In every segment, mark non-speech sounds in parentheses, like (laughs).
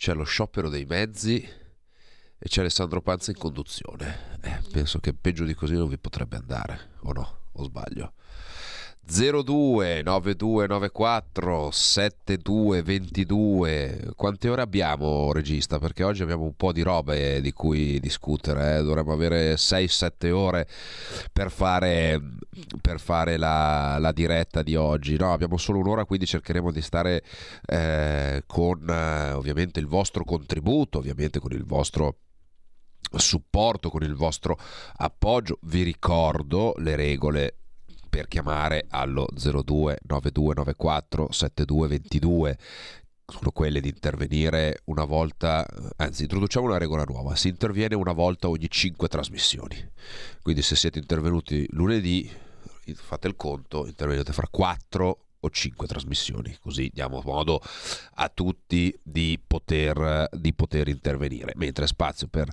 c'è lo sciopero dei mezzi e c'è Alessandro Panza in conduzione. Eh, penso che peggio di così non vi potrebbe andare, o no? O sbaglio? 02 9294 7222 quante ore abbiamo regista? Perché oggi abbiamo un po' di robe di cui discutere eh? dovremmo avere 6-7 ore per fare, per fare la, la, diretta di oggi. No abbiamo solo un'ora quindi cercheremo di stare eh, con eh, ovviamente il vostro contributo ovviamente con il vostro supporto con il vostro appoggio. Vi ricordo le regole per chiamare allo 02 9294 7222 sono quelle di intervenire una volta, anzi introduciamo una regola nuova, si interviene una volta ogni 5 trasmissioni, quindi se siete intervenuti lunedì fate il conto, intervenite fra 4 o 5 trasmissioni, così diamo modo a tutti di poter, di poter intervenire, mentre spazio per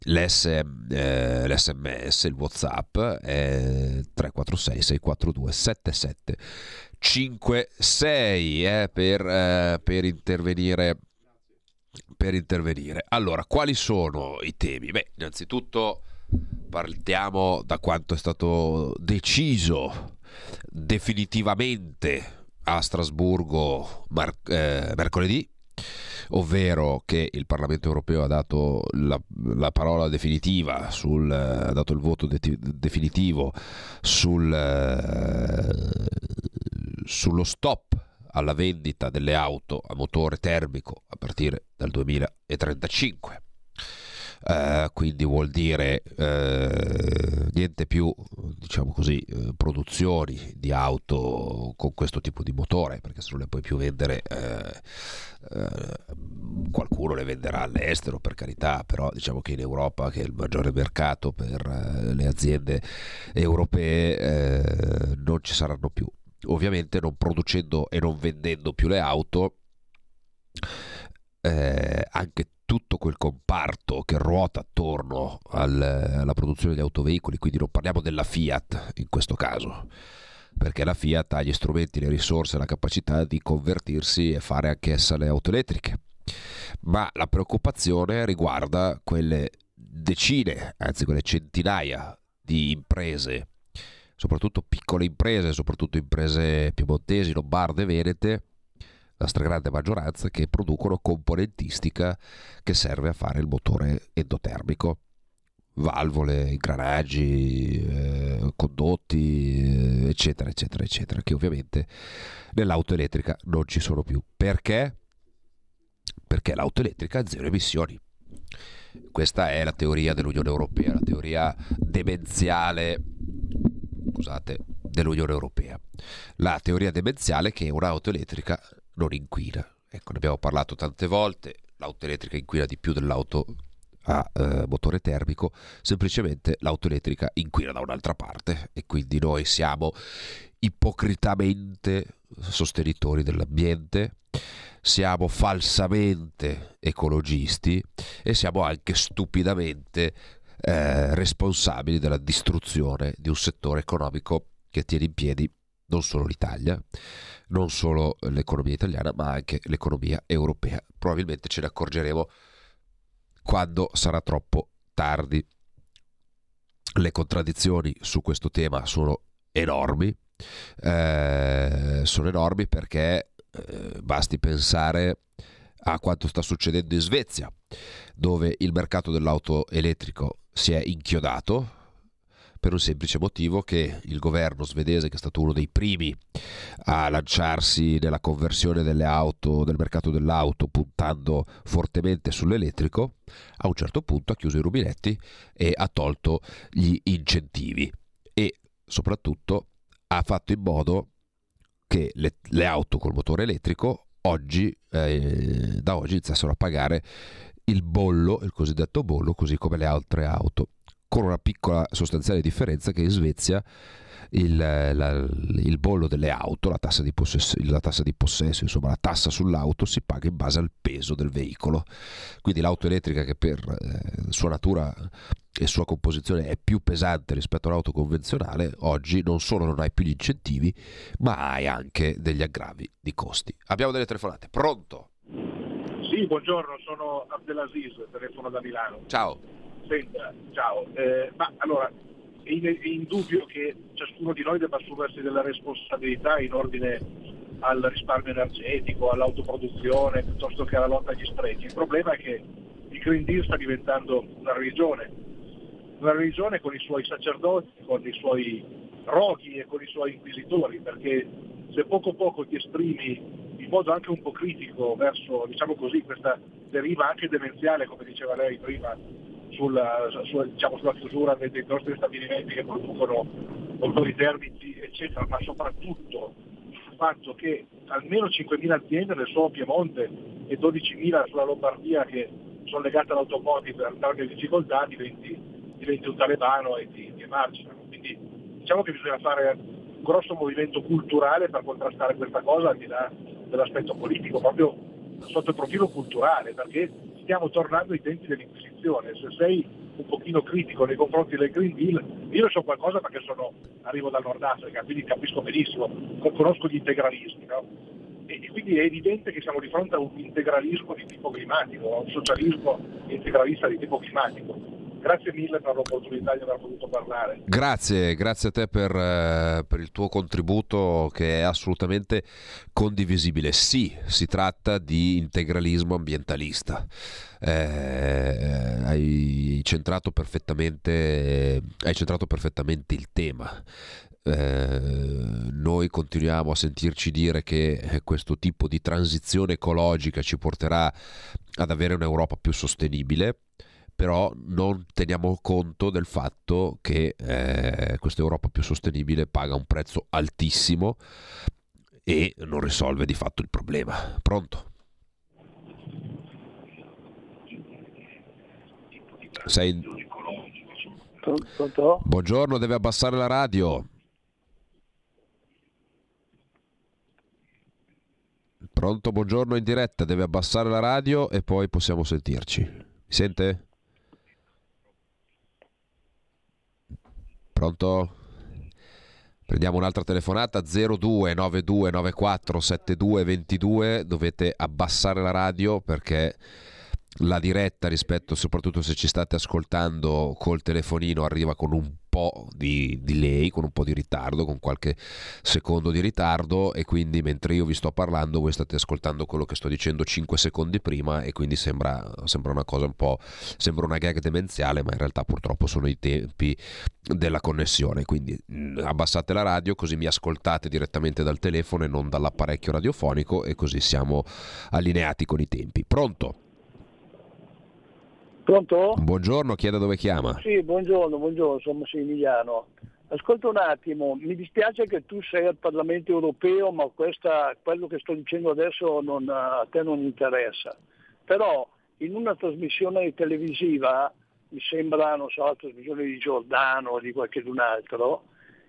l'SM, eh, l'SMS, il Whatsapp è 346 642 7756 eh, per, eh, per intervenire per intervenire. Allora, quali sono i temi? Beh, innanzitutto partiamo da quanto è stato deciso definitivamente a Strasburgo mar- eh, mercoledì, ovvero che il Parlamento europeo ha dato la, la parola definitiva, sul, ha dato il voto de- definitivo sul, eh, sullo stop alla vendita delle auto a motore termico a partire dal 2035 eh, quindi vuol dire eh, niente più, diciamo così, eh, produzioni di auto con questo tipo di motore, perché se non le puoi più vendere eh, qualcuno le venderà all'estero per carità, però diciamo che in Europa, che è il maggiore mercato per le aziende europee, non ci saranno più. Ovviamente non producendo e non vendendo più le auto, eh, anche tutto quel comparto che ruota attorno al, alla produzione di autoveicoli, quindi non parliamo della Fiat in questo caso, perché la Fiat ha gli strumenti, le risorse, la capacità di convertirsi e fare anch'essa le auto elettriche. Ma la preoccupazione riguarda quelle decine, anzi quelle centinaia di imprese, soprattutto piccole imprese, soprattutto imprese piemontesi, lombarde, venete, la stragrande maggioranza che producono componentistica che serve a fare il motore endotermico valvole, ingranaggi, eh, condotti, eh, eccetera, eccetera, eccetera, che ovviamente nell'auto elettrica non ci sono più. Perché? Perché l'auto elettrica ha zero emissioni. Questa è la teoria dell'Unione Europea, la teoria demenziale, scusate, dell'Unione Europea. La teoria demenziale che un'auto elettrica non inquina. Ecco, ne abbiamo parlato tante volte, l'auto elettrica inquina di più dell'auto a eh, motore termico, semplicemente l'auto elettrica inquina da un'altra parte e quindi noi siamo ipocritamente sostenitori dell'ambiente, siamo falsamente ecologisti e siamo anche stupidamente eh, responsabili della distruzione di un settore economico che tiene in piedi non solo l'Italia, non solo l'economia italiana, ma anche l'economia europea. Probabilmente ce ne accorgeremo quando sarà troppo tardi. Le contraddizioni su questo tema sono enormi, eh, sono enormi perché eh, basti pensare a quanto sta succedendo in Svezia, dove il mercato dell'auto elettrico si è inchiodato per un semplice motivo che il governo svedese, che è stato uno dei primi a lanciarsi nella conversione delle auto, del mercato dell'auto, puntando fortemente sull'elettrico, a un certo punto ha chiuso i rubinetti e ha tolto gli incentivi. E soprattutto ha fatto in modo che le, le auto col motore elettrico oggi, eh, da oggi iniziassero a pagare il bollo, il cosiddetto bollo, così come le altre auto, con una piccola sostanziale differenza che in Svezia il, la, il bollo delle auto, la tassa, possesso, la tassa, di possesso, insomma la tassa sull'auto si paga in base al peso del veicolo. Quindi l'auto elettrica che per eh, sua natura e sua composizione è più pesante rispetto all'auto convenzionale, oggi non solo non hai più gli incentivi, ma hai anche degli aggravi di costi. Abbiamo delle telefonate. Pronto? Sì, buongiorno, sono Abdelaziz, telefono da Milano. Ciao. Senta, ciao. Eh, ma allora, è, è indubbio che ciascuno di noi debba assumersi delle responsabilità in ordine al risparmio energetico, all'autoproduzione, piuttosto che alla lotta agli sprechi. Il problema è che il Green Deal sta diventando una religione, una religione con i suoi sacerdoti, con i suoi roghi e con i suoi inquisitori, perché se poco poco ti esprimi in modo anche un po' critico verso, diciamo così, questa deriva anche demenziale, come diceva lei prima, sulla, su, diciamo, sulla chiusura dei, dei, nostri stabilimenti che producono motori termici, eccetera, ma soprattutto sul fatto che almeno 5.000 aziende nel solo Piemonte e 12.000 sulla Lombardia che sono legate all'automotive per in difficoltà diventi, diventi un talebano e ti, ti emarginano. Quindi diciamo che bisogna fare un grosso movimento culturale per contrastare questa cosa al di là dell'aspetto politico, proprio sotto il profilo culturale, perché stiamo tornando ai tempi dell'Inquisizione. Se sei un pochino critico nei confronti del Green Deal, io so qualcosa perché sono, arrivo dal Nord Africa, quindi capisco benissimo, conosco gli integralismi. No? E, e quindi è evidente che siamo di fronte a un integralismo di tipo climatico, a un socialismo integralista di tipo climatico Grazie mille per l'opportunità di aver potuto parlare. Grazie, grazie a te per, eh, per, il tuo contributo che è assolutamente condivisibile. Sì, si tratta di integralismo ambientalista. Eh, hai, centrato perfettamente, hai centrato perfettamente il tema. Eh, noi continuiamo a sentirci dire che questo tipo di transizione ecologica ci porterà ad avere un'Europa più sostenibile però non teniamo conto del fatto che eh, questa Europa più sostenibile paga un prezzo altissimo e non risolve di fatto il problema. Pronto? Sei... Pronto? Buongiorno, deve abbassare la radio. Pronto, buongiorno in diretta, deve abbassare la radio e poi possiamo sentirci. Mi sente? Pronto? Prendiamo un'altra telefonata 0292947222. Dovete abbassare la radio perché la diretta rispetto, soprattutto se ci state ascoltando col telefonino, arriva con un po' di delay, con un po' di ritardo, con qualche secondo di ritardo e quindi mentre io vi sto parlando voi state ascoltando quello che sto dicendo 5 secondi prima e quindi sembra, sembra una cosa un po', sembra una gag demenziale ma in realtà purtroppo sono i tempi della connessione, quindi mm, abbassate la radio così mi ascoltate direttamente dal telefono e non dall'apparecchio radiofonico e così siamo allineati con i tempi. Pronto? Pronto? Buongiorno, chieda dove chiama. Sì, buongiorno, buongiorno, sono Massimiliano. Ascolta un attimo, mi dispiace che tu sei al Parlamento europeo, ma questa, quello che sto dicendo adesso non, a te non interessa. Però in una trasmissione televisiva, mi sembra, non so, la trasmissione di Giordano o di qualcun altro,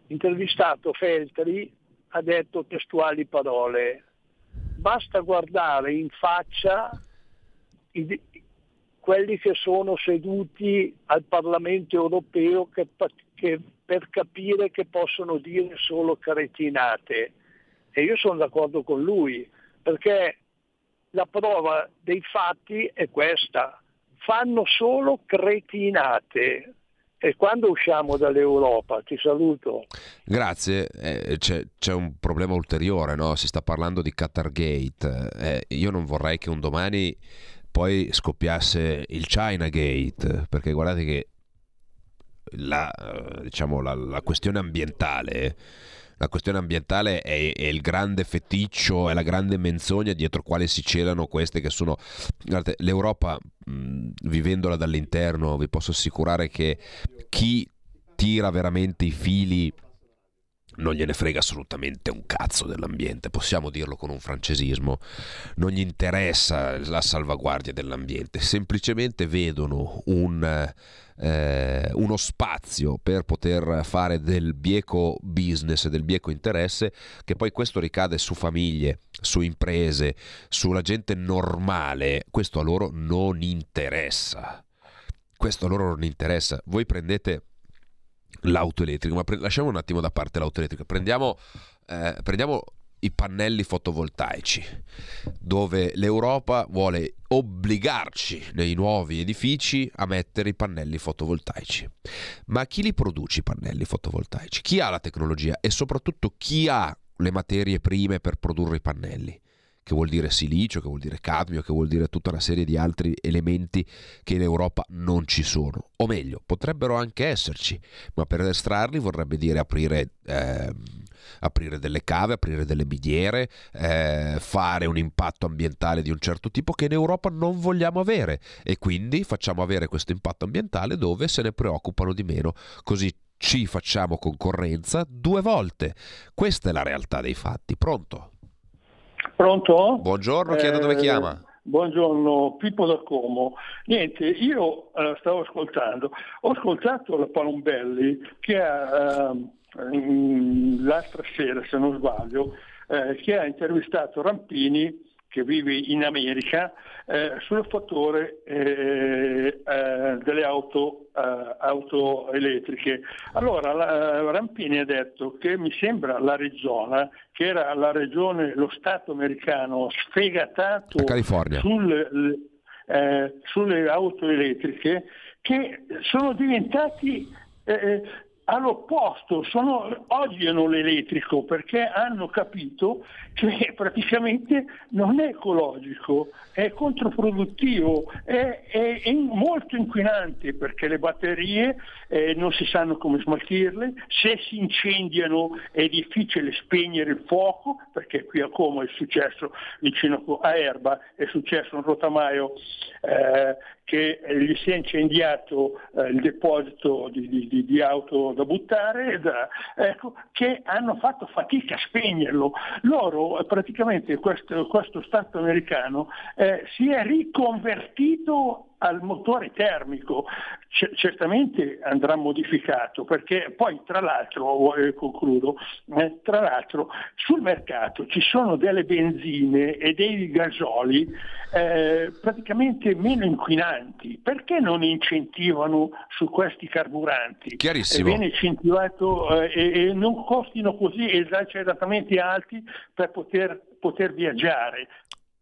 intervistato Feltri ha detto testuali parole. Basta guardare in faccia i, quelli che sono seduti al Parlamento europeo che, che per capire che possono dire solo cretinate. E io sono d'accordo con lui, perché la prova dei fatti è questa, fanno solo cretinate. E quando usciamo dall'Europa, ti saluto. Grazie, eh, c'è, c'è, un problema ulteriore, no? si sta parlando di Qatar Gate. Eh, io non vorrei che un domani poi scoppiasse il China Gate, perché guardate che la, diciamo, la, la questione ambientale la questione ambientale è, è, il grande feticcio, è la grande menzogna dietro quale si celano queste che sono... Guardate, l'Europa, mh, vivendola dall'interno, vi posso assicurare che chi tira veramente i fili non gliene frega assolutamente un cazzo dell'ambiente, possiamo dirlo con un francesismo, non gli interessa la salvaguardia dell'ambiente, semplicemente vedono un, eh, uno spazio per poter fare del bieco business, del bieco interesse, che poi questo ricade su famiglie, su imprese, sulla gente normale, questo a loro non interessa. Questo a loro non interessa. Voi prendete l'auto elettrica, ma pre- lasciamo un attimo da parte l'auto elettrica, prendiamo, eh, prendiamo i pannelli fotovoltaici, dove l'Europa vuole obbligarci nei nuovi edifici a mettere i pannelli fotovoltaici. Ma chi li produce i pannelli fotovoltaici? Chi ha la tecnologia e soprattutto chi ha le materie prime per produrre i pannelli? Che vuol dire silicio, che vuol dire cadmio, che vuol dire tutta una serie di altri elementi che in Europa non ci sono. O meglio, potrebbero anche esserci, ma per estrarli vorrebbe dire aprire... Eh, aprire delle cave, aprire delle miniere, eh, fare un impatto ambientale di un certo tipo che in Europa non vogliamo avere e quindi facciamo avere questo impatto ambientale dove se ne preoccupano di meno, così ci facciamo concorrenza due volte. Questa è la realtà dei fatti. Pronto? Pronto? Buongiorno, chiedo eh, dove chiama. Buongiorno, Pippo da Como. Niente, io eh, stavo ascoltando, ho ascoltato la Palombelli che ha, eh, l'altra sera, se non sbaglio, eh, che ha intervistato Rampini che vive in America eh, sul fattore eh, eh, delle auto, eh, auto, elettriche. Allora la, Rampini ha detto che mi sembra l'Arizona, che era la regione, lo Stato americano sfegatato sul, eh, sulle auto elettriche, che sono diventati eh, all'opposto, sono, odiano l'elettrico perché hanno capito che (laughs) praticamente non è ecologico, è controproduttivo, è, è, è molto inquinante perché le batterie eh, non si sanno come smaltirle, se si incendiano è difficile spegnere il fuoco perché qui a Como è successo vicino a Erba, è successo un rotamaio eh, che gli si è incendiato eh, il deposito di, di, di, auto da buttare, da, ecco, che hanno fatto fatica a spegnerlo. Loro, praticamente questo, questo Stato americano, eh, si è riconvertito al motore termico, C- certamente andrà modificato perché poi tra l'altro, eh, concludo, eh, tra l'altro sul mercato ci sono delle benzine e dei gasoli eh, praticamente meno inquinanti, perché non incentivano su questi carburanti? Chiarissimo. Viene incentivato eh, e, e non costino così esageratamente alti per poter poter viaggiare.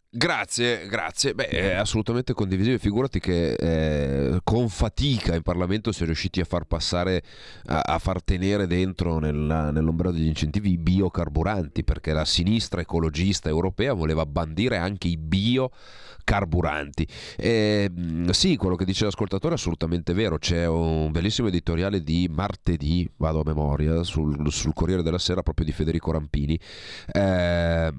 Grazie, grazie. Beh, è assolutamente condivisibile. Figurati che eh, con fatica in Parlamento si è riusciti a far passare, a, a far tenere dentro nella, nell'ombrello degli incentivi i biocarburanti, perché la sinistra ecologista europea voleva bandire anche i biocarburanti. E, sì, quello che dice l'ascoltatore è assolutamente vero. C'è un bellissimo editoriale di martedì, vado a memoria, sul, sul Corriere della Sera proprio di Federico Rampini. Eh,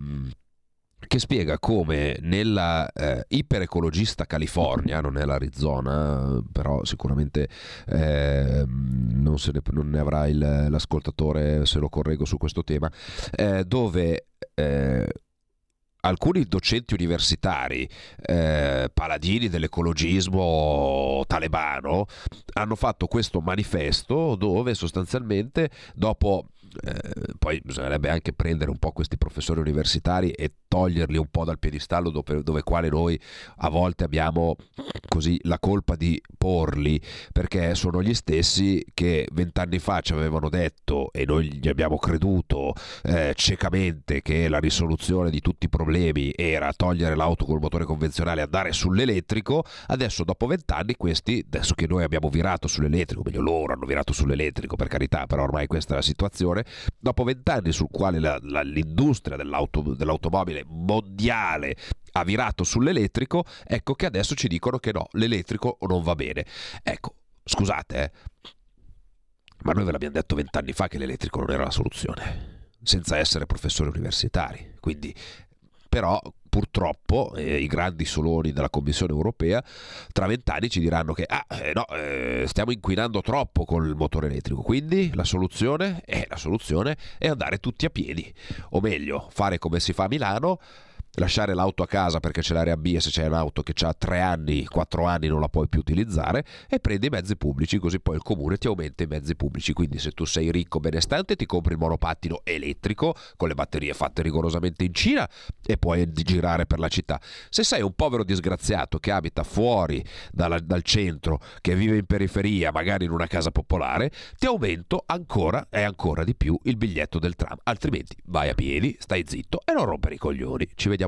che spiega come nella eh, iperecologista California, non è l'Arizona, però sicuramente eh, non, ne, non, ne, avrà il, l'ascoltatore se lo correggo su questo tema, eh, dove eh, alcuni docenti universitari, eh, paladini dell'ecologismo talebano, hanno fatto questo manifesto dove sostanzialmente dopo eh, poi bisognerebbe anche prendere un po' questi professori universitari e toglierli un po' dal piedistallo dove, dove quale noi a volte abbiamo così la colpa di porli perché sono gli stessi che vent'anni fa ci avevano detto e noi gli abbiamo creduto eh, ciecamente che la risoluzione di tutti i problemi era togliere l'auto col motore convenzionale e andare sull'elettrico adesso dopo vent'anni questi adesso che noi abbiamo virato sull'elettrico meglio loro hanno virato sull'elettrico per carità però ormai questa è la situazione dopo vent'anni sul quale la, la, l'industria dell'auto, dell'automobile mondiale ha virato sull'elettrico, ecco che adesso ci dicono che no, l'elettrico non va bene. Ecco, scusate, eh, ma noi ve l'abbiamo detto vent'anni fa che l'elettrico non era la soluzione, senza essere professori universitari. Quindi, però, purtroppo eh, i grandi soloni della Commissione europea tra vent'anni ci diranno che ah, eh, no, eh, stiamo inquinando troppo con il motore elettrico, quindi la soluzione, eh, la soluzione è andare tutti a piedi, o meglio, fare come si fa a Milano, lasciare l'auto a casa perché c'è l'area B e se c'è un'auto che ha 3 anni, 4 anni non la puoi più utilizzare e prendi i mezzi pubblici così poi il comune ti aumenta i mezzi pubblici. Quindi se tu sei ricco benestante ti compri il monopattino elettrico con le batterie fatte rigorosamente in Cina e puoi girare per la città. Se sei un povero disgraziato che abita fuori dalla, dal centro, che vive in periferia, magari in una casa popolare, ti aumento ancora e ancora di più il biglietto del tram. Altrimenti vai a piedi, stai zitto e non rompere i coglioni. Ci vediamo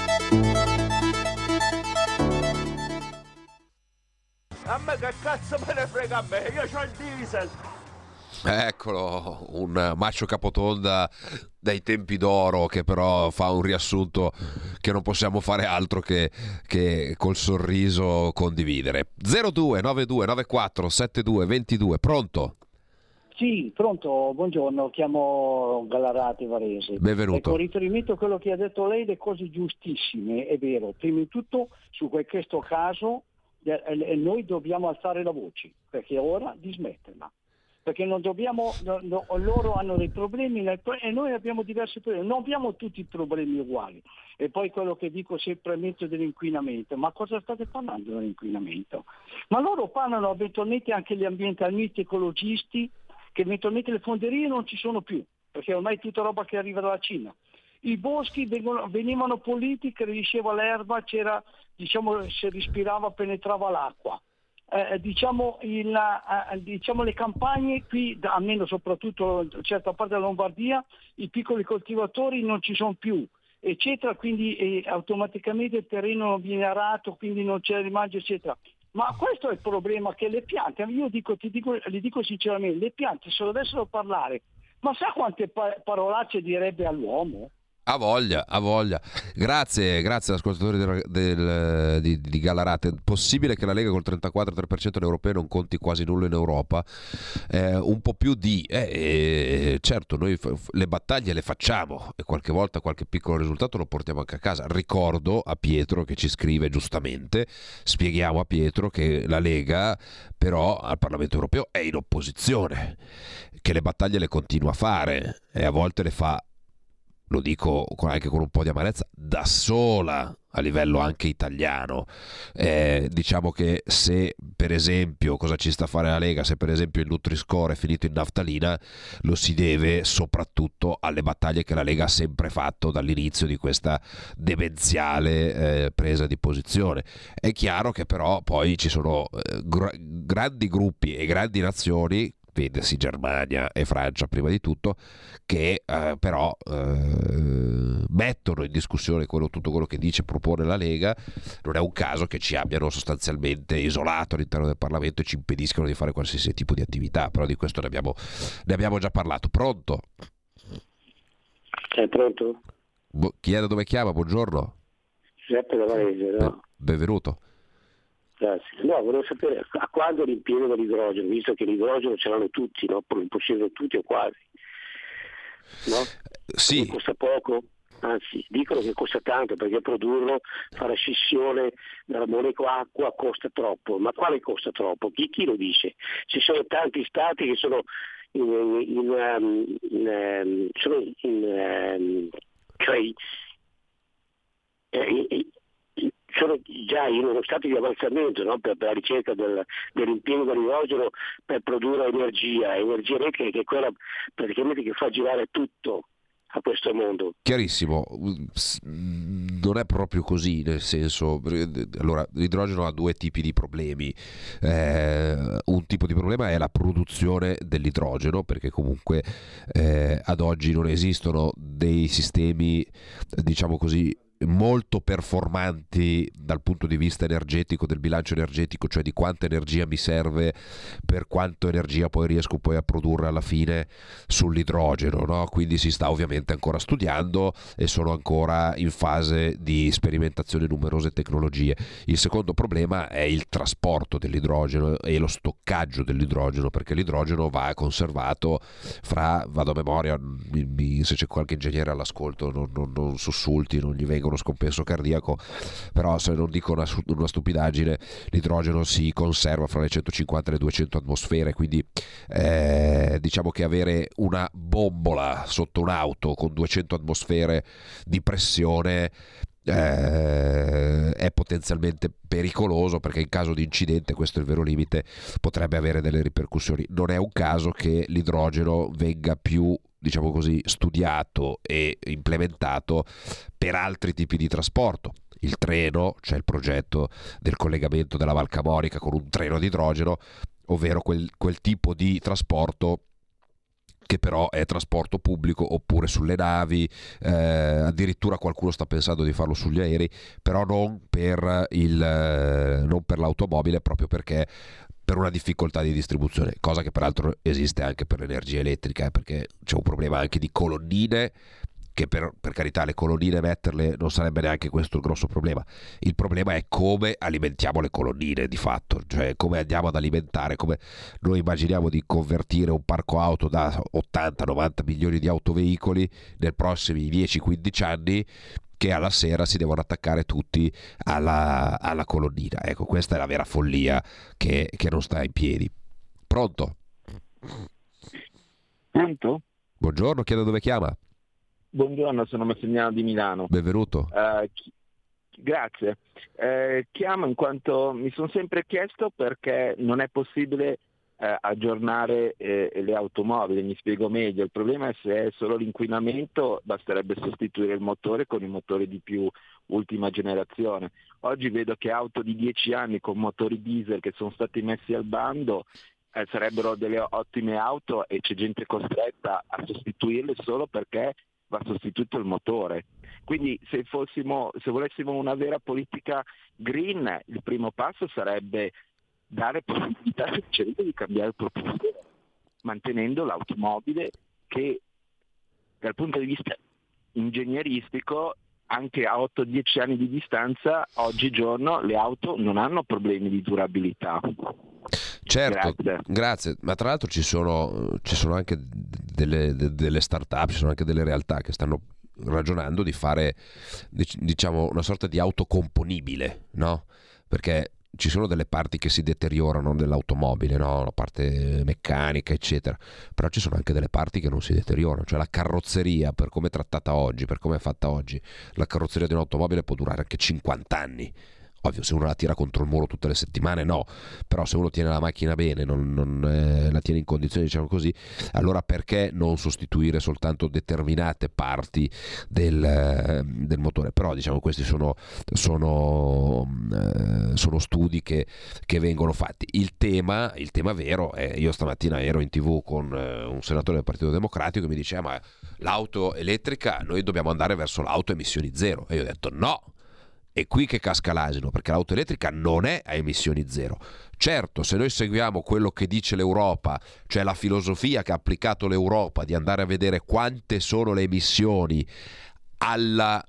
Che cazzo me ne frega a me, io ho il diesel. Eccolo, un macio capotonda dai tempi d'oro che però fa un riassunto che non possiamo fare altro che, che col sorriso condividere. 02 92 94 72 22, pronto? Sì, pronto, buongiorno, chiamo Galarati Varese. Benvenuto. Ecco, riferimento a quello che ha detto lei, le cose giustissime, è vero. Prima di tutto, su questo caso, e noi dobbiamo alzare la voce, perché è ora di smetterla. Perché non dobbiamo, no, no, loro hanno dei problemi e noi abbiamo diversi problemi, non abbiamo tutti i problemi uguali. E poi quello che dico sempre dell'inquinamento, ma cosa state parlando dell'inquinamento? Ma loro parlano eventualmente anche gli ambientalisti ecologisti, che eventualmente le fonderie non ci sono più, perché ormai è tutta roba che arriva dalla Cina. I boschi vengono, venivano puliti, cresceva l'erba, diciamo, si respirava, penetrava l'acqua. Eh, diciamo, il, eh, diciamo, le campagne qui, almeno soprattutto in certa parte della Lombardia, i piccoli coltivatori non ci sono più, eccetera, quindi eh, automaticamente il terreno viene arato, quindi non c'è rimaggio, eccetera. Ma questo è il problema che le piante, io dico, ti dico, le dico sinceramente, le piante se dovessero parlare, ma sa quante pa- parolacce direbbe all'uomo? Ha voglia, ha voglia. Grazie, grazie all'ascoltatore del, del, di, di Gallarate. Possibile che la Lega col 34-3% in europeo non conti quasi nulla in Europa? Eh, un po' più di... Eh, eh, certo, noi f- le battaglie le facciamo e qualche volta qualche piccolo risultato lo portiamo anche a casa. Ricordo a Pietro che ci scrive giustamente, spieghiamo a Pietro che la Lega però al Parlamento europeo è in opposizione, che le battaglie le continua a fare e a volte le fa lo dico anche con un po' di amarezza, da sola a livello anche italiano. Eh, diciamo che se per esempio, cosa ci sta a fare la Lega, se per esempio il Nutri-Score è finito in naftalina, lo si deve soprattutto alle battaglie che la Lega ha sempre fatto dall'inizio di questa demenziale eh, presa di posizione. È chiaro che però poi ci sono eh, gr- grandi gruppi e grandi nazioni vedesi Germania e Francia prima di tutto, che eh, però eh, mettono in discussione quello, tutto quello che dice e propone la Lega. Non è un caso che ci abbiano sostanzialmente isolato all'interno del Parlamento e ci impediscano di fare qualsiasi tipo di attività, però di questo ne abbiamo, ne abbiamo già parlato. Pronto? Sei pronto? Bo- chi è da dove chiama? Buongiorno. Giuseppe da Varese, no? Benvenuto. Grazie. No, volevo sapere a quando l'impiego dell'idrogeno, visto che l'idrogeno ce l'hanno tutti, no? possiedono tutti o quasi. No? Sì. Costa poco, anzi dicono che costa tanto perché produrlo, fare scissione dalla molecola acqua costa troppo, ma quale costa troppo? Chi, chi lo dice? Ci sono tanti stati che sono in, in, in, in, sono in cioè eh, sono già in uno stato di avanzamento no? per, per, la ricerca del, dell'impiego dell'idrogeno per produrre energia, energia elettrica che è quella praticamente che fa girare tutto a questo mondo. Chiarissimo, non è proprio così, nel senso, allora l'idrogeno ha due tipi di problemi. Eh, un tipo di problema è la produzione dell'idrogeno, perché comunque eh, ad oggi non esistono dei sistemi, diciamo così, molto performanti dal punto di vista energetico, del bilancio energetico, cioè di quanta energia mi serve per quanto energia poi riesco poi a produrre alla fine sull'idrogeno, no? quindi si sta ovviamente ancora studiando e sono ancora in fase di sperimentazione numerose tecnologie. Il secondo problema è il trasporto dell'idrogeno e lo stoccaggio dell'idrogeno, perché l'idrogeno va conservato fra, vado a memoria, se c'è qualche ingegnere all'ascolto non, non, non sussulti, non gli vengono uno scompenso cardiaco, però se non dico una, una stupidaggine, l'idrogeno si conserva fra le 150 e le 200 atmosfere, quindi eh, diciamo che avere una bombola sotto un'auto con 200 atmosfere di pressione eh, è potenzialmente pericoloso perché in caso di incidente, questo è il vero limite, potrebbe avere delle ripercussioni. Non è un caso che l'idrogeno venga più diciamo così, studiato e implementato per altri tipi di trasporto. Il treno, c'è cioè il progetto del collegamento della Val Camorica con un treno di idrogeno, ovvero quel, quel tipo di trasporto che però è trasporto pubblico oppure sulle navi, eh, addirittura qualcuno sta pensando di farlo sugli aerei, però non per, il, non per l'automobile proprio perché per una difficoltà di distribuzione, cosa che peraltro esiste anche per l'energia elettrica, eh, perché c'è un problema anche di colonnine che per, per, carità le colonnine metterle non sarebbe neanche questo il grosso problema. Il problema è come alimentiamo le colonnine di fatto, cioè come andiamo ad alimentare, come noi immaginiamo di convertire un parco auto da 80-90 milioni di autoveicoli nei prossimi 10-15 anni che alla sera si devono attaccare tutti alla, alla colonnina. Ecco, questa è la vera follia che, che non sta in piedi. Pronto? Pronto? Buongiorno, chiedo dove chiama. Buongiorno, sono Massimiliano di Milano. Benvenuto. Uh, chi... Grazie. Eh, chiamo in quanto mi sono sempre chiesto perché non è possibile eh, aggiornare eh, le automobili, mi spiego meglio, il problema è se è solo l'inquinamento basterebbe sostituire il motore con i motori di più ultima generazione. Oggi vedo che auto di 10 anni con motori diesel che sono stati messi al bando eh, sarebbero delle ottime auto e c'è gente costretta a sostituirle solo perché va sostituito il motore. Quindi se, fossimo, se volessimo una vera politica green, il primo passo sarebbe dare possibilità cittadino di cambiare il proprio sistema, mantenendo l'automobile che dal punto di vista ingegneristico anche a 8-10 anni di distanza, oggigiorno le auto non hanno problemi di durabilità. Certo, grazie. grazie. ma tra l'altro ci sono, ci sono anche delle, delle start-up, ci sono anche delle realtà che stanno ragionando di fare diciamo una sorta di auto componibile, no? Perché ci sono delle parti che si deteriorano dell'automobile, no? la parte meccanica, eccetera, però ci sono anche delle parti che non si deteriorano, cioè la carrozzeria, per come è trattata oggi, per come è fatta oggi, la carrozzeria di un'automobile può durare anche 50 anni Ovvio, se uno la tira contro il muro tutte le settimane, no, però se uno tiene la macchina bene, non, non eh, la tiene in condizioni, diciamo così, allora perché non sostituire soltanto determinate parti del, eh, del motore? Però, diciamo, questi sono, sono, eh, sono studi che, che, vengono fatti. Il tema, il tema vero è, io stamattina ero in tv con eh, un senatore del Partito Democratico che mi diceva, ma l'auto elettrica, noi dobbiamo andare verso l'auto emissioni zero. E io ho detto, no è qui che casca l'asino, perché l'auto elettrica non è a emissioni zero. Certo, se noi seguiamo quello che dice l'Europa, cioè la filosofia che ha applicato l'Europa di andare a vedere quante sono le emissioni alla,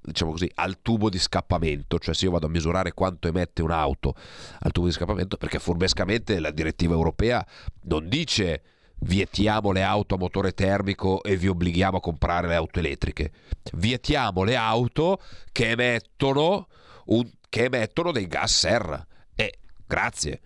diciamo così, al tubo di scappamento, cioè se io vado a misurare quanto emette un'auto al tubo di scappamento, perché furbescamente la direttiva europea non dice vietiamo le auto a motore termico e vi obblighiamo a comprare le auto elettriche. Vietiamo le auto che emettono, un, che emettono dei gas serra. E grazie.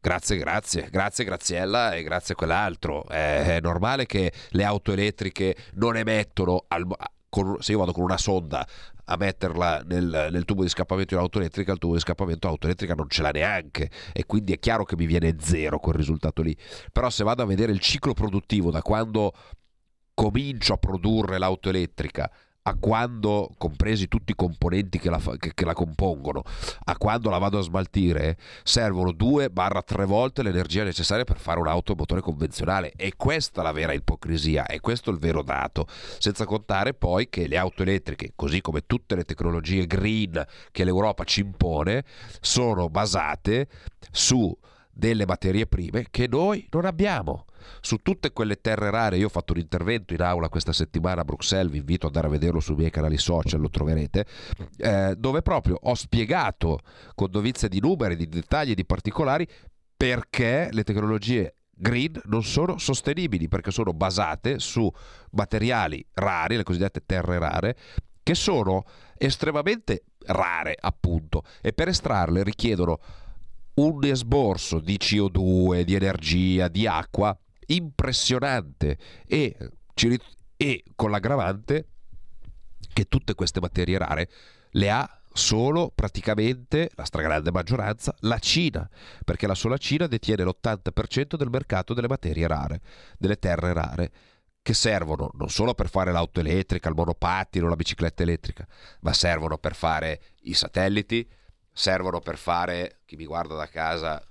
Grazie, grazie, grazie Graziella e grazie a quell'altro. È, è normale che le auto elettriche non emettono, al, con, se io vado con una sonda a metterla nel, nel tubo di scappamento in auto elettrica, il tubo di scappamento auto elettrica non ce l'ha neanche e quindi è chiaro che mi viene zero quel risultato lì. Però se vado a vedere il ciclo produttivo da quando comincio a produrre l'auto elettrica a quando, compresi tutti i componenti che la, che, che la, compongono, a quando la vado a smaltire, servono 2-3 volte l'energia necessaria per fare un'auto a motore convenzionale. E questa è la vera ipocrisia, e questo è il vero dato. Senza contare poi che le auto elettriche, così come tutte le tecnologie green che l'Europa ci impone, sono basate su delle materie prime che noi non abbiamo su tutte quelle terre rare. Io ho fatto un intervento in aula questa settimana a Bruxelles, vi invito ad andare a vederlo sui miei canali social, lo troverete, eh, dove proprio ho spiegato con dovizia di numeri, di dettagli di particolari perché le tecnologie green non sono sostenibili, perché sono basate su materiali rari, le cosiddette terre rare, che sono estremamente rare appunto e per estrarle richiedono un esborso di CO2, di energia, di acqua impressionante e, e con l'aggravante che tutte queste materie rare le ha solo praticamente la stragrande maggioranza la Cina, perché la sola Cina detiene l'80% del mercato delle materie rare, delle terre rare, che servono non solo per fare l'auto elettrica, il monopattino, la bicicletta elettrica, ma servono per fare i satelliti, servono per fare, chi mi guarda da casa,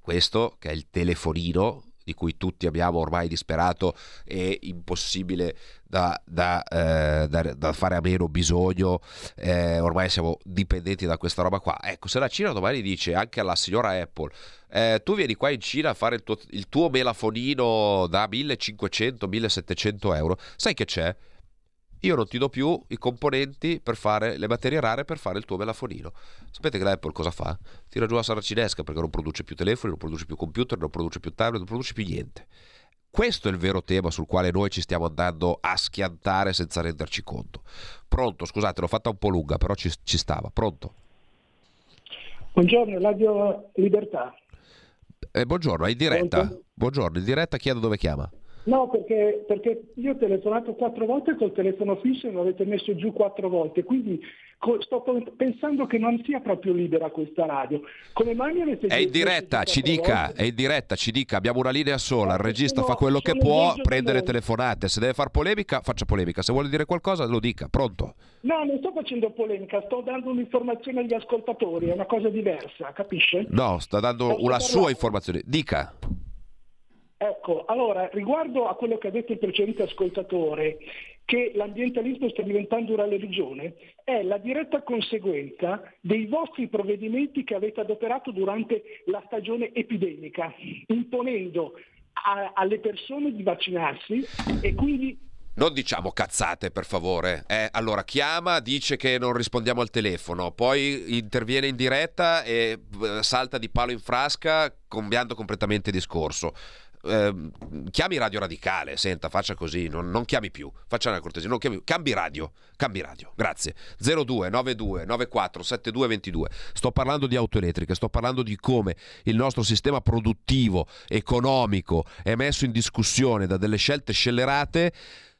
questo che è il telefonino di cui tutti abbiamo ormai disperato e impossibile da, da, eh, da, da fare a meno bisogno, eh, ormai siamo dipendenti da questa roba qua. Ecco, se la Cina domani dice anche alla signora Apple, eh, tu vieni qua in Cina a fare il tuo, il tuo melafonino da 1500-1700 euro, sai che c'è? Io non ti do più i componenti per fare le materie rare per fare il tuo melafonino. Sapete che l'Apple cosa fa? Tira giù la saracinesca perché non produce più telefoni, non produce più computer, non produce più tablet, non produce più niente. Questo è il vero tema sul quale noi ci stiamo andando a schiantare senza renderci conto. Pronto, scusate, l'ho fatta un po' lunga, però ci, ci stava. Pronto? Buongiorno, Radio Libertà. Eh, buongiorno, è in diretta. Pronto? Buongiorno, in diretta chiedo dove chiama. No, perché, perché, io ho telefonato quattro volte col telefono fisso e lo avete messo giù quattro volte, quindi sto pensando che non sia proprio libera questa radio. Come mai mi avete È in diretta, ci dica, volte? è in diretta, ci dica, abbiamo una linea sola, il regista fa quello che può, prende le telefonate, se deve fare polemica, faccia polemica, se vuole dire qualcosa lo dica, pronto? No, non sto facendo polemica, sto dando un'informazione agli ascoltatori, è una cosa diversa, capisce? No, sta dando una parlare? sua informazione, dica. Ecco, allora, riguardo a quello che ha detto il precedente ascoltatore, che l'ambientalismo sta diventando una religione, è la diretta conseguenza dei vostri provvedimenti che avete adoperato durante la stagione epidemica, imponendo a, alle persone di vaccinarsi e quindi non diciamo cazzate, per favore. Eh, allora, chiama, dice che non rispondiamo al telefono, poi interviene in diretta e eh, salta di palo in frasca, cambiando completamente discorso eh, chiami Radio Radicale, senta, faccia così, non, non chiami più, faccia una cortesia, non chiami, cambi radio, cambi radio, grazie. 02 92 94 72 22. Sto parlando di auto elettriche, sto parlando di come il nostro sistema produttivo, economico è messo in discussione da delle scelte scellerate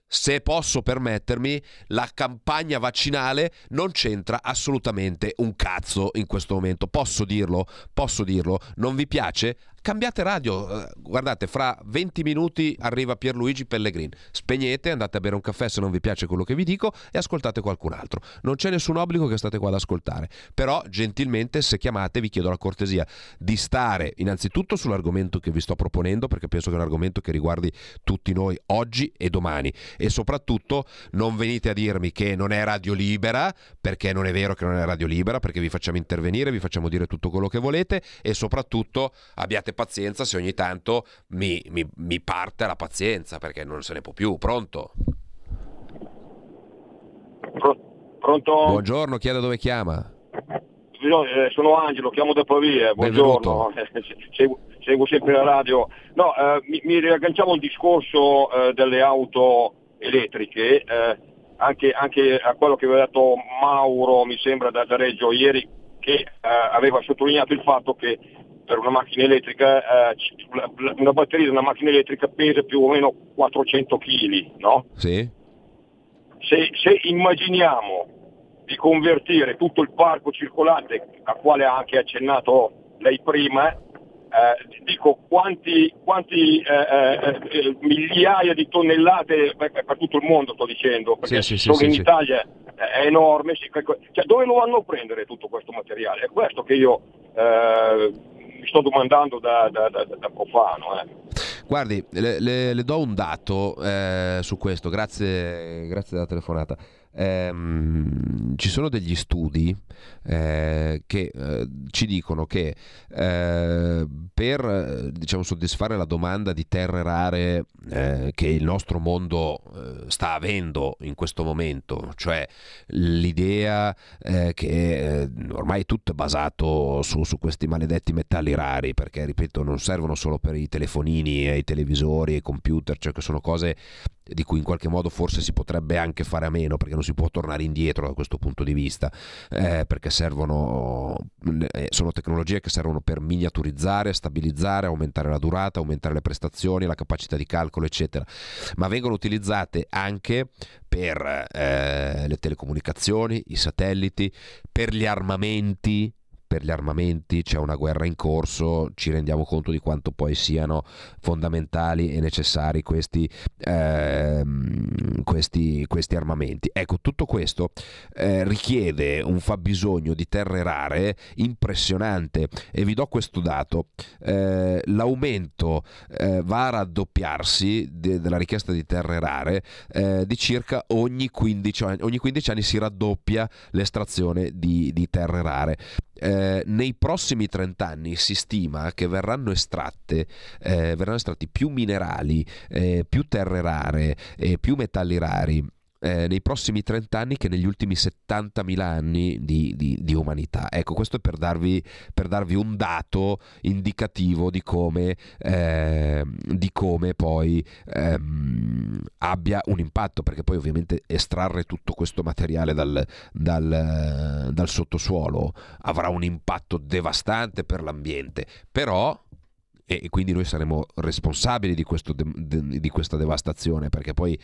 se posso permettermi, la campagna vaccinale non c'entra assolutamente un cazzo in questo momento. Posso dirlo? Posso dirlo? Non vi piace? Cambiate radio, eh, guardate, fra 20 minuti arriva Pierluigi Pellegrin. Spegnete, andate a bere un caffè se non vi piace quello che vi dico e ascoltate qualcun altro. Non c'è nessun obbligo che state qua ad ascoltare. Però, gentilmente, se chiamate, vi chiedo la cortesia di stare innanzitutto sull'argomento che vi sto proponendo, perché penso che è un argomento che riguardi tutti noi oggi e domani. E soprattutto non venite a dirmi che non è radio libera, perché non è vero che non è radio libera, perché vi facciamo intervenire, vi facciamo dire tutto quello che volete e soprattutto abbiate pazienza se ogni tanto mi, mi, mi parte la pazienza perché non se ne può più. Pronto? Pronto? Buongiorno, chiedo dove chiama. Eh, sono Angelo, chiamo da Pavia, buongiorno, (laughs) seguo, seguo, sempre la radio. No, eh, mi, mi riagganciamo al discorso eh, delle auto elettriche, eh, anche, anche, a quello che aveva detto Mauro, mi sembra da, da Reggio ieri, che eh, aveva sottolineato il fatto che per una macchina elettrica, eh, una batteria di una macchina elettrica pesa più o meno 400 kg, no? Sì. se, se immaginiamo di convertire tutto il parco circolante, al quale ha anche accennato lei prima, eh, dico quanti, quanti eh, eh, eh migliaia di tonnellate per, per, tutto il mondo sto dicendo, perché sì, sì, solo sì, in Italia è enorme, cioè, dove lo vanno a prendere tutto questo materiale? È questo che io eh, mi sto domandando da, da, da, da profano. Eh. Guardi, le, le, le, do un dato eh, su questo, grazie, grazie della telefonata ehm, ci sono degli studi eh, che eh, ci dicono che eh, per diciamo, soddisfare la domanda di terre rare eh, che il nostro mondo eh, sta avendo in questo momento, cioè l'idea eh, che ormai tutto è basato su, su, questi maledetti metalli rari, perché ripeto non servono solo per i telefonini i televisori i computer, cioè che sono cose di cui in qualche modo forse si potrebbe anche fare a meno perché non si può tornare indietro da questo punto di vista eh, perché servono eh, sono tecnologie che servono per miniaturizzare, stabilizzare, aumentare la durata, aumentare le prestazioni, la capacità di calcolo eccetera. Ma vengono utilizzate anche per eh, le telecomunicazioni, i satelliti, per gli armamenti per gli armamenti, c'è una guerra in corso, ci rendiamo conto di quanto poi siano fondamentali e necessari questi, ehm, questi, questi armamenti. Ecco, tutto questo eh, richiede un fabbisogno di terre rare impressionante e vi do questo dato. Eh, l'aumento eh, va a raddoppiarsi de- della richiesta di terre rare eh, di circa ogni 15 anni. Ogni 15 anni si raddoppia l'estrazione di, di terre rare. Eh, nei prossimi 30 anni si stima che verranno estratte eh, verranno estratti più minerali, eh, più terre rare più metalli rari eh, nei prossimi 30 anni che negli ultimi 70.000 anni di, di, di umanità. Ecco, questo è per darvi, per darvi un dato indicativo di come, eh, di come poi ehm, abbia un impatto, perché poi ovviamente estrarre tutto questo materiale dal, dal, dal sottosuolo avrà un impatto devastante per l'ambiente, però e quindi noi saremo responsabili di, questo, di, questa devastazione perché poi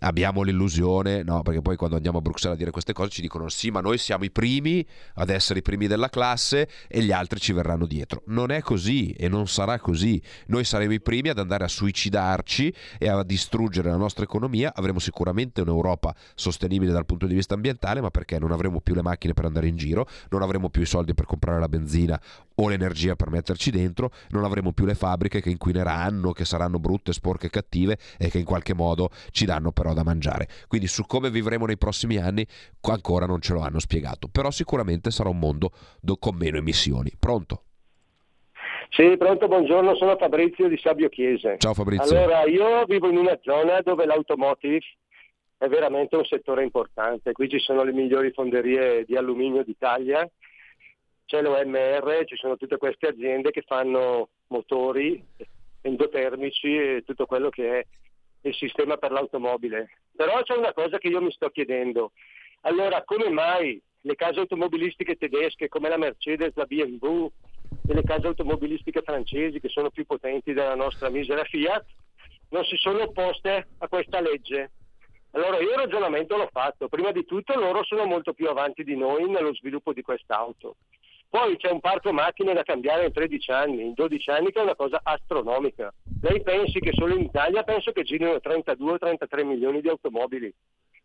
abbiamo l'illusione, no, perché poi quando andiamo a Bruxelles a dire queste cose ci dicono sì, ma noi siamo i primi ad essere i primi della classe e gli altri ci verranno dietro. Non è così e non sarà così. Noi saremo i primi ad andare a suicidarci e a distruggere la nostra economia. Avremo sicuramente un'Europa sostenibile dal punto di vista ambientale, ma perché non avremo più le macchine per andare in giro, non avremo più i soldi per comprare la benzina o l'energia per metterci dentro, non avremo più le fabbriche che inquineranno, che saranno brutte, sporche cattive e che in qualche modo ci danno però da mangiare. Quindi su come vivremo nei prossimi anni ancora non ce lo hanno spiegato, però sicuramente sarà un mondo con meno emissioni. Pronto? Sì, pronto, buongiorno, sono Fabrizio di Sabio Chiese. Ciao Fabrizio. Allora, io vivo in una zona dove l'automotive è veramente un settore importante. Qui ci sono le migliori fonderie di alluminio d'Italia c'è l'OMR, ci sono tutte queste aziende che fanno motori endotermici e tutto quello che è il sistema per l'automobile. Però c'è una cosa che io mi sto chiedendo. Allora, come mai le case automobilistiche tedesche come la Mercedes, la BMW e le case automobilistiche francesi che sono più potenti della nostra misera Fiat non si sono opposte a questa legge? Allora io il ragionamento l'ho fatto. Prima di tutto loro sono molto più avanti di noi nello sviluppo di quest'auto. Poi c'è un parco macchine da cambiare in 13 anni, in 12 anni che è una cosa astronomica. Lei pensi che solo in Italia penso che girino 32 33 milioni di automobili.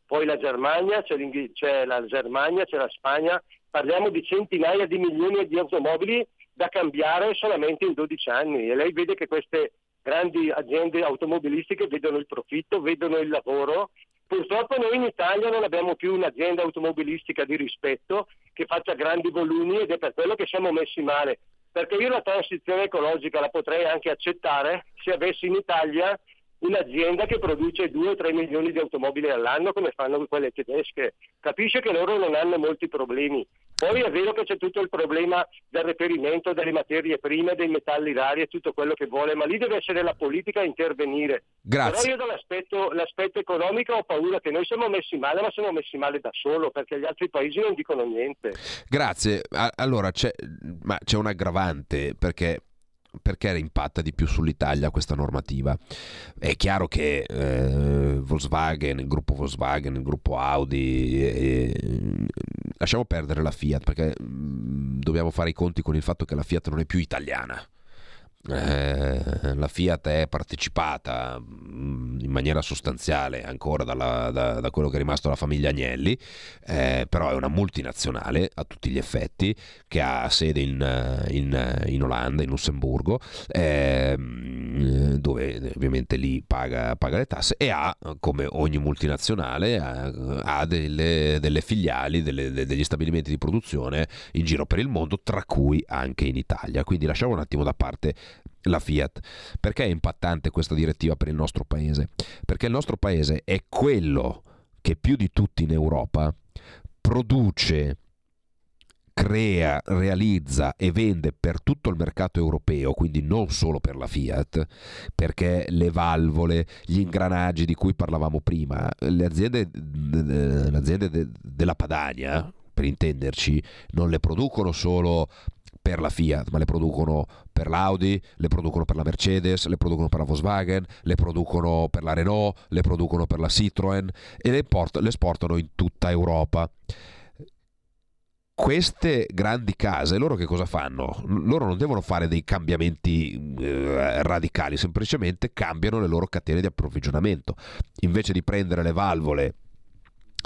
Poi la Germania, c'è, c'è la Germania, c'è la Spagna, parliamo di centinaia di milioni di automobili da cambiare solamente in 12 anni e lei vede che queste grandi aziende automobilistiche vedono il profitto, vedono il lavoro Purtroppo noi in Italia non abbiamo più un'azienda automobilistica di rispetto che faccia grandi volumi ed è per quello che siamo messi male. Perché io la transizione ecologica la potrei anche accettare se avessi in Italia un'azienda che produce 2-3 milioni di automobili all'anno come fanno quelle tedesche. Capisce che loro non hanno molti problemi. Poi è vero che c'è tutto il problema del reperimento delle materie prime, dei metalli rari e tutto quello che vuole, ma lì deve essere la politica a intervenire. Grazie. Però io dall'aspetto l'aspetto economico ho paura che noi siamo messi male, ma siamo messi male da solo, perché gli altri paesi non dicono niente. Grazie. Allora c'è, ma c'è un aggravante, perché perché impatta di più sull'Italia questa normativa? È chiaro che eh, Volkswagen, il gruppo Volkswagen, il gruppo Audi, eh, lasciamo perdere la Fiat perché mm, dobbiamo fare i conti con il fatto che la Fiat non è più italiana eh, la Fiat è partecipata mm, in maniera sostanziale ancora dalla, da, da, quello che è rimasto la famiglia Agnelli, eh, però è una multinazionale a tutti gli effetti che ha sede in, in, in Olanda, in Lussemburgo, eh, dove ovviamente lì paga, paga, le tasse e ha, come ogni multinazionale, ha, delle, delle, filiali, delle, degli stabilimenti di produzione in giro per il mondo, tra cui anche in Italia. Quindi lasciamo un attimo da parte la Fiat. Perché è impattante questa direttiva per il nostro paese? Perché il nostro paese è quello che più di tutti in Europa produce crea, realizza e vende per tutto il mercato europeo, quindi non solo per la Fiat, perché le valvole, gli ingranaggi di cui parlavamo prima, le aziende, le aziende della Padania, per intenderci, non le producono solo per la Fiat, ma le producono per l'Audi, le producono per la Mercedes, le producono per la Volkswagen, le producono per la Renault, le producono per la Citroën e le, port- le esportano in tutta Europa queste grandi case, loro che cosa fanno? Loro non devono fare dei cambiamenti eh, radicali, semplicemente cambiano le loro catene di approvvigionamento. Invece di prendere le valvole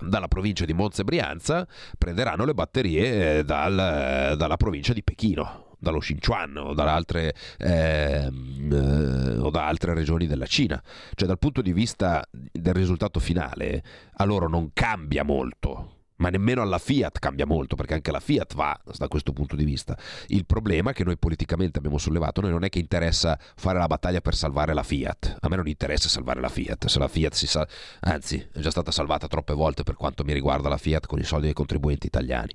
dalla provincia di Monza e Brianza prenderanno le batterie eh, dal, dalla provincia di Pechino dallo Xinjiang o, altre, eh, o da altre regioni della Cina. Cioè dal punto di vista del risultato finale a loro non cambia molto ma nemmeno alla Fiat cambia molto, perché anche la Fiat va da questo punto di vista. Il problema che noi politicamente abbiamo sollevato, noi non è che interessa fare la battaglia per salvare la Fiat, a me non interessa salvare la Fiat, se la Fiat si sa... anzi è già stata salvata troppe volte per quanto mi riguarda la Fiat con i soldi dei contribuenti italiani.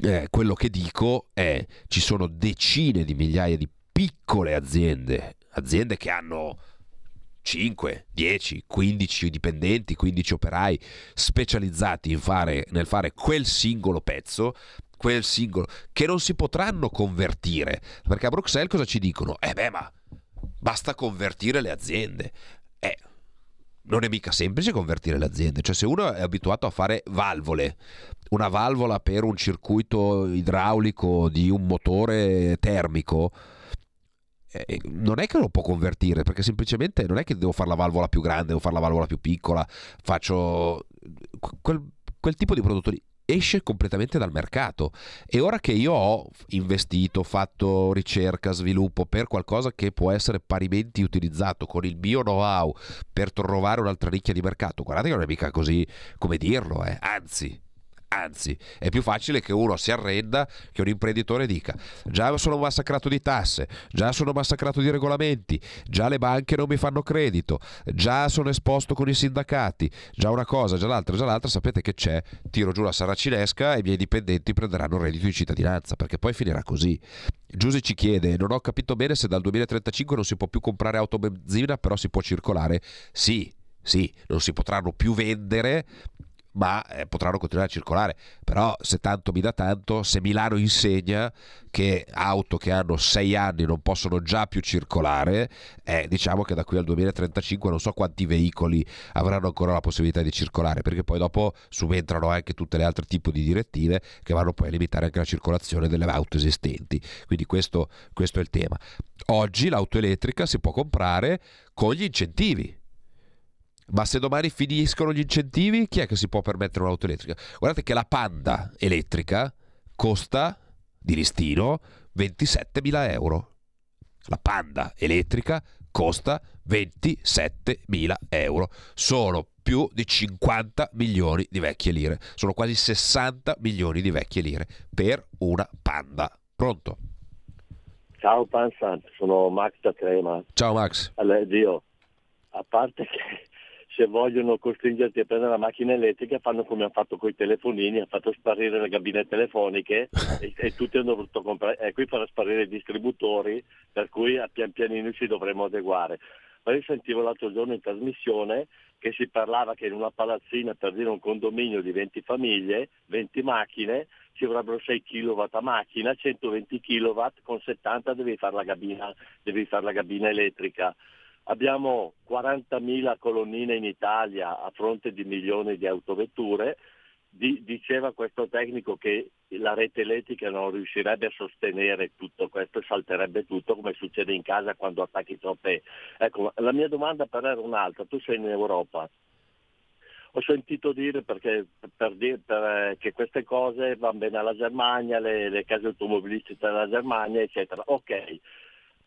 Eh, quello che dico è, ci sono decine di migliaia di piccole aziende, aziende che hanno 5, 10, 15 dipendenti, 15 operai specializzati fare, nel fare quel singolo pezzo, quel singolo, che non si potranno convertire. Perché a Bruxelles cosa ci dicono? Eh beh, ma basta convertire le aziende. Eh, non è mica semplice convertire le aziende. Cioè, se uno è abituato a fare valvole, una valvola per un circuito idraulico di un motore termico, non è che lo può convertire perché semplicemente non è che devo fare la valvola più grande, devo fare la valvola più piccola, faccio quel, quel tipo di prodotto lì esce completamente dal mercato e ora che io ho investito, fatto ricerca, sviluppo per qualcosa che può essere parimenti utilizzato con il mio know-how per trovare un'altra nicchia di mercato, guardate che non è mica così come dirlo, eh. anzi Anzi, è più facile che uno si arrenda che un imprenditore dica già sono massacrato di tasse, già sono massacrato di regolamenti, già le banche non mi fanno credito, già sono esposto con i sindacati, già una cosa, già l'altra, già l'altra, sapete che c'è, tiro giù la saracinesca e i miei dipendenti prenderanno reddito di cittadinanza, perché poi finirà così. Giuse ci chiede, non ho capito bene se dal 2035 non si può più comprare auto benzina, però si può circolare. Sì, sì, non si potranno più vendere ma eh, potranno continuare a circolare. Però se tanto mi dà tanto, se Milano insegna che auto che hanno 6 anni non possono già più circolare, eh, diciamo che da qui al 2035 non so quanti veicoli avranno ancora la possibilità di circolare, perché poi dopo subentrano anche tutte le altre tipi di direttive che vanno poi a limitare anche la circolazione delle auto esistenti. Quindi questo, questo è il tema. Oggi l'auto elettrica si può comprare con gli incentivi ma se domani finiscono gli incentivi, chi è che si può permettere un'auto elettrica? Guardate che la Panda elettrica costa di listino 27.000 euro. La Panda elettrica costa 27.000 euro. Sono più di 50 milioni di vecchie lire. Sono quasi 60 milioni di vecchie lire per una Panda. Pronto? Ciao Panza, sono Max da Crema. Ciao Max. Allora, Dio, a parte che se vogliono costringerti a prendere la macchina elettrica fanno come hanno fatto con i telefonini, hanno fatto sparire le cabine telefoniche e, e, tutti hanno dovuto comprare, e qui farà sparire i distributori, per cui a pian pianino ci dovremo adeguare. Poi sentivo l'altro giorno in trasmissione che si parlava che in una palazzina, per dire un condominio di 20 famiglie, 20 macchine, ci avrebbero 6 kW a macchina, 120 kW, con 70 devi fare la cabina, fare la cabina elettrica. Abbiamo 40.000 colonnine in Italia a fronte di milioni di autovetture, di, diceva questo tecnico che la rete elettrica non riuscirebbe a sostenere tutto questo e salterebbe tutto come succede in casa quando attacchi troppe. Ecco, la mia domanda per era un'altra, tu sei in Europa. Ho sentito dire, perché, per dire per, eh, che queste cose vanno bene alla Germania, le, le case automobilistiche della Germania, eccetera. Ok,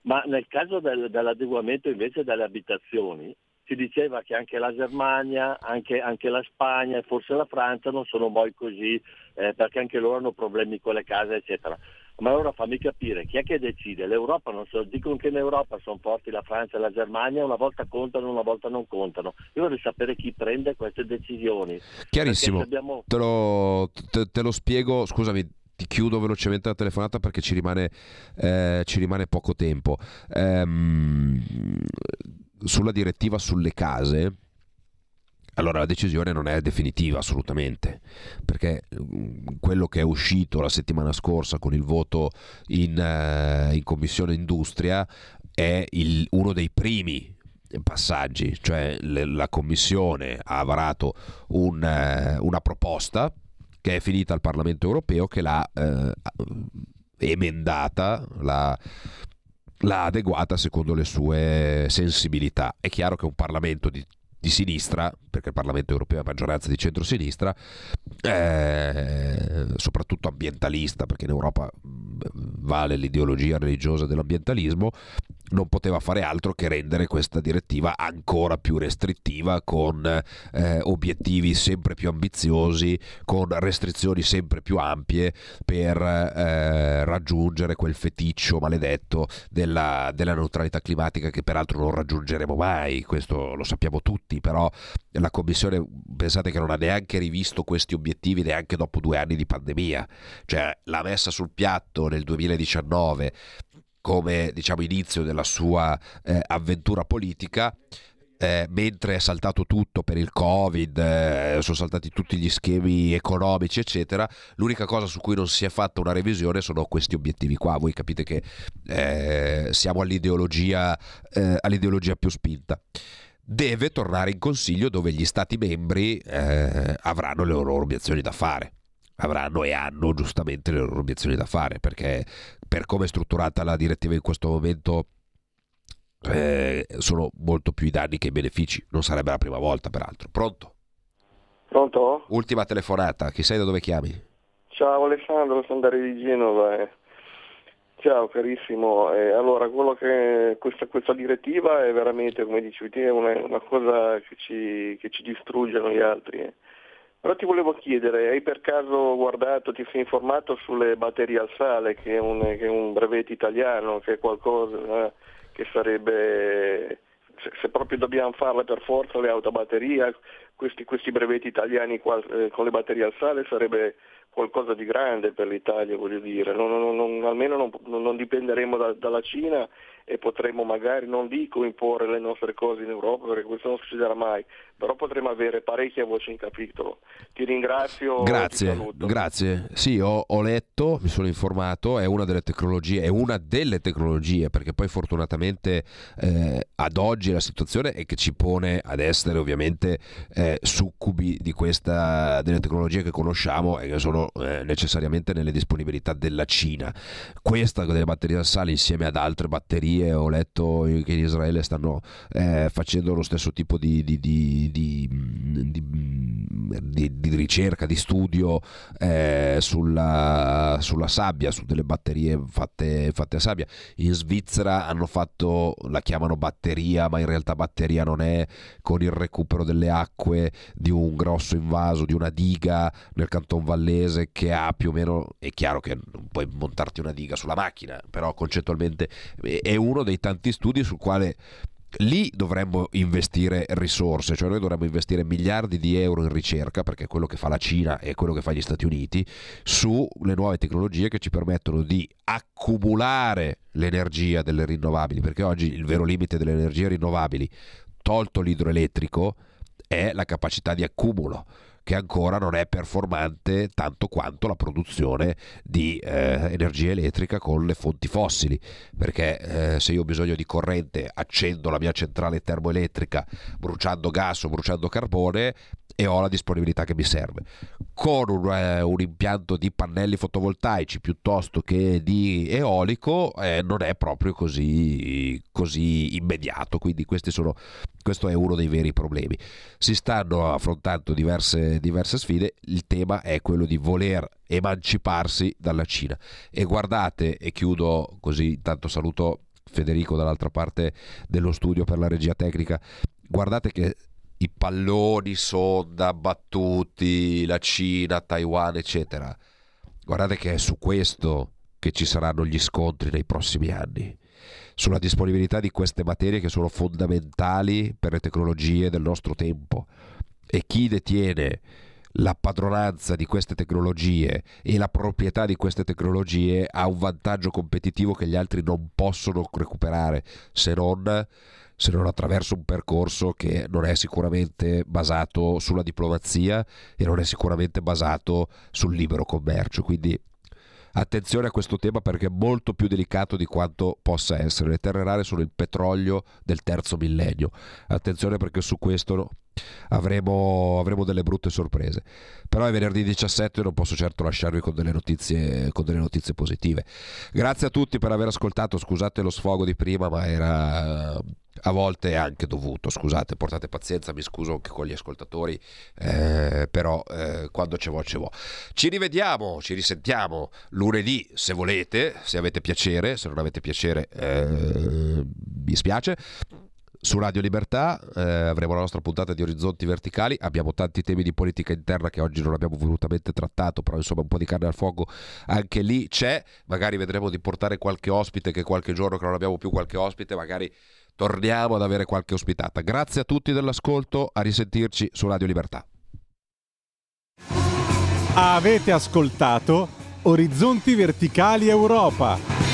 ma nel caso del, dell'adeguamento invece delle abitazioni, si diceva che anche la Germania, anche, anche, la Spagna e forse la Francia non sono poi così, eh, perché anche loro hanno problemi con le case, eccetera. Ma allora fammi capire, chi è che decide? L'Europa non so, dicono che in Europa sono forti la Francia e la Germania, una volta contano, una volta non contano. Io vorrei sapere chi prende queste decisioni. Chiarissimo, abbiamo... te, lo, te, te lo spiego, scusami, ti chiudo velocemente la telefonata perché ci rimane, eh, ci rimane poco tempo. Ehm, sulla direttiva sulle case, allora la decisione non è definitiva assolutamente, perché mm, quello che è uscito la settimana scorsa con il voto in, uh, in Commissione Industria è il, uno dei primi passaggi, cioè le, la Commissione ha varato un, uh, una proposta che è finita al Parlamento europeo che l'ha uh, emendata, l'ha l'ha adeguata secondo le sue sensibilità. È chiaro che un Parlamento di, di sinistra, perché il Parlamento europeo è maggioranza di centrosinistra, eh, soprattutto ambientalista, perché in Europa vale l'ideologia religiosa dell'ambientalismo, non poteva fare altro che rendere questa direttiva ancora più restrittiva con eh, obiettivi sempre più ambiziosi, con restrizioni sempre più ampie per eh, raggiungere quel feticcio maledetto della, della, neutralità climatica che peraltro non raggiungeremo mai, questo lo sappiamo tutti, però la Commissione pensate che non ha neanche rivisto questi obiettivi neanche dopo due anni di pandemia, cioè l'ha messa sul piatto nel 2019 come diciamo inizio della sua eh, avventura politica. Eh, mentre è saltato tutto per il covid, eh, sono saltati tutti gli schemi economici, eccetera, l'unica cosa su cui non si è fatta una revisione sono questi obiettivi qua. Voi capite che eh, siamo all'ideologia, eh, all'ideologia, più spinta. Deve tornare in consiglio dove gli stati membri eh, avranno le loro obiezioni da fare avranno e hanno giustamente le loro obiezioni da fare perché per come è strutturata la direttiva in questo momento eh, sono molto più i danni che i benefici non sarebbe la prima volta peraltro pronto? pronto? ultima telefonata chi sei da dove chiami? ciao Alessandro sono Dario di Genova eh. ciao carissimo eh, allora quello che questa, questa, direttiva è veramente come dicevi te una, una cosa che ci, che ci distrugge noi altri eh. Però ti volevo chiedere, hai per caso guardato, ti sei informato sulle batterie al sale, che è un, che è un brevetto italiano, che è qualcosa eh, che sarebbe, se, se, proprio dobbiamo farle per forza le autobatterie, questi, questi brevetti italiani qua, eh, con le batterie al sale sarebbe qualcosa di grande per l'Italia, voglio dire, non, non, non, almeno non, dipenderemo da, dalla Cina e potremo magari, non dico imporre le nostre cose in Europa perché questo non succederà mai, però potremo avere parecchie voci in capitolo. Ti ringrazio. Grazie, ti grazie. Sì, ho, ho, letto, mi sono informato, è una delle tecnologie, è una delle tecnologie perché poi fortunatamente eh, ad oggi la situazione è che ci pone ad essere ovviamente eh, succubi di questa, delle tecnologie che conosciamo e che sono eh, necessariamente nelle disponibilità della Cina. Questa delle batterie al sale insieme ad altre batterie teorie, ho letto che in Israele stanno eh, facendo lo stesso tipo di, di, di, di ricerca, di studio eh, sulla, sulla, sabbia, su delle batterie fatte, fatte, a sabbia. In Svizzera hanno fatto, la chiamano batteria, ma in realtà batteria non è, con il recupero delle acque di un grosso invaso, di una diga nel canton vallese che ha più o meno, è chiaro che non puoi montarti una diga sulla macchina, però concettualmente è un uno dei tanti studi sul quale lì dovremmo investire risorse, cioè noi dovremmo investire miliardi di euro in ricerca, perché è quello che fa la Cina e quello che fa gli Stati Uniti, sulle nuove tecnologie che ci permettono di accumulare l'energia delle rinnovabili, perché oggi il vero limite delle energie rinnovabili, tolto l'idroelettrico, è la capacità di accumulo che ancora non è performante tanto quanto la produzione di eh, energia elettrica con le fonti fossili, perché eh, se io ho bisogno di corrente accendo la mia centrale termoelettrica bruciando gas o bruciando carbone, e ho la disponibilità che mi serve. Con un, eh, un impianto di pannelli fotovoltaici piuttosto che di eolico eh, non è proprio così, così immediato, quindi sono, questo è uno dei veri problemi. Si stanno affrontando diverse, diverse sfide, il tema è quello di voler emanciparsi dalla Cina. E guardate, e chiudo così, intanto saluto Federico dall'altra parte dello studio per la regia tecnica, guardate che i palloni sonda battuti, la Cina, Taiwan, eccetera. Guardate che è su questo che ci saranno gli scontri nei prossimi anni, sulla disponibilità di queste materie che sono fondamentali per le tecnologie del nostro tempo. E chi detiene la padronanza di queste tecnologie e la proprietà di queste tecnologie ha un vantaggio competitivo che gli altri non possono recuperare se non se non attraverso un percorso che non è sicuramente basato sulla diplomazia e non è sicuramente basato sul libero commercio. Quindi attenzione a questo tema perché è molto più delicato di quanto possa essere. Le terre rare sono il petrolio del terzo millennio. Attenzione perché su questo avremo, avremo delle brutte sorprese. Però è venerdì 17 e non posso certo lasciarvi con delle, notizie, con delle notizie positive. Grazie a tutti per aver ascoltato. Scusate lo sfogo di prima, ma era a volte anche dovuto, scusate, portate pazienza, mi scuso anche con gli ascoltatori, eh, però eh, quando c'è vo c'è vo. Ci rivediamo, ci risentiamo lunedì se volete, se avete piacere, se non avete piacere eh, mi spiace. Su Radio Libertà eh, avremo la nostra puntata di Orizzonti Verticali, abbiamo tanti temi di politica interna che oggi non abbiamo volutamente trattato, però insomma un po' di carne al fuoco anche lì c'è, magari vedremo di portare qualche ospite che qualche giorno che non abbiamo più qualche ospite, magari torniamo ad avere qualche ospitata. Grazie a tutti dell'ascolto, a risentirci su Radio Libertà. Avete ascoltato Orizzonti Verticali Europa.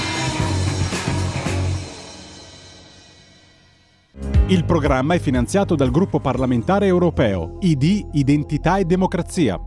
Il programma è finanziato dal gruppo parlamentare europeo ID Identità e Democrazia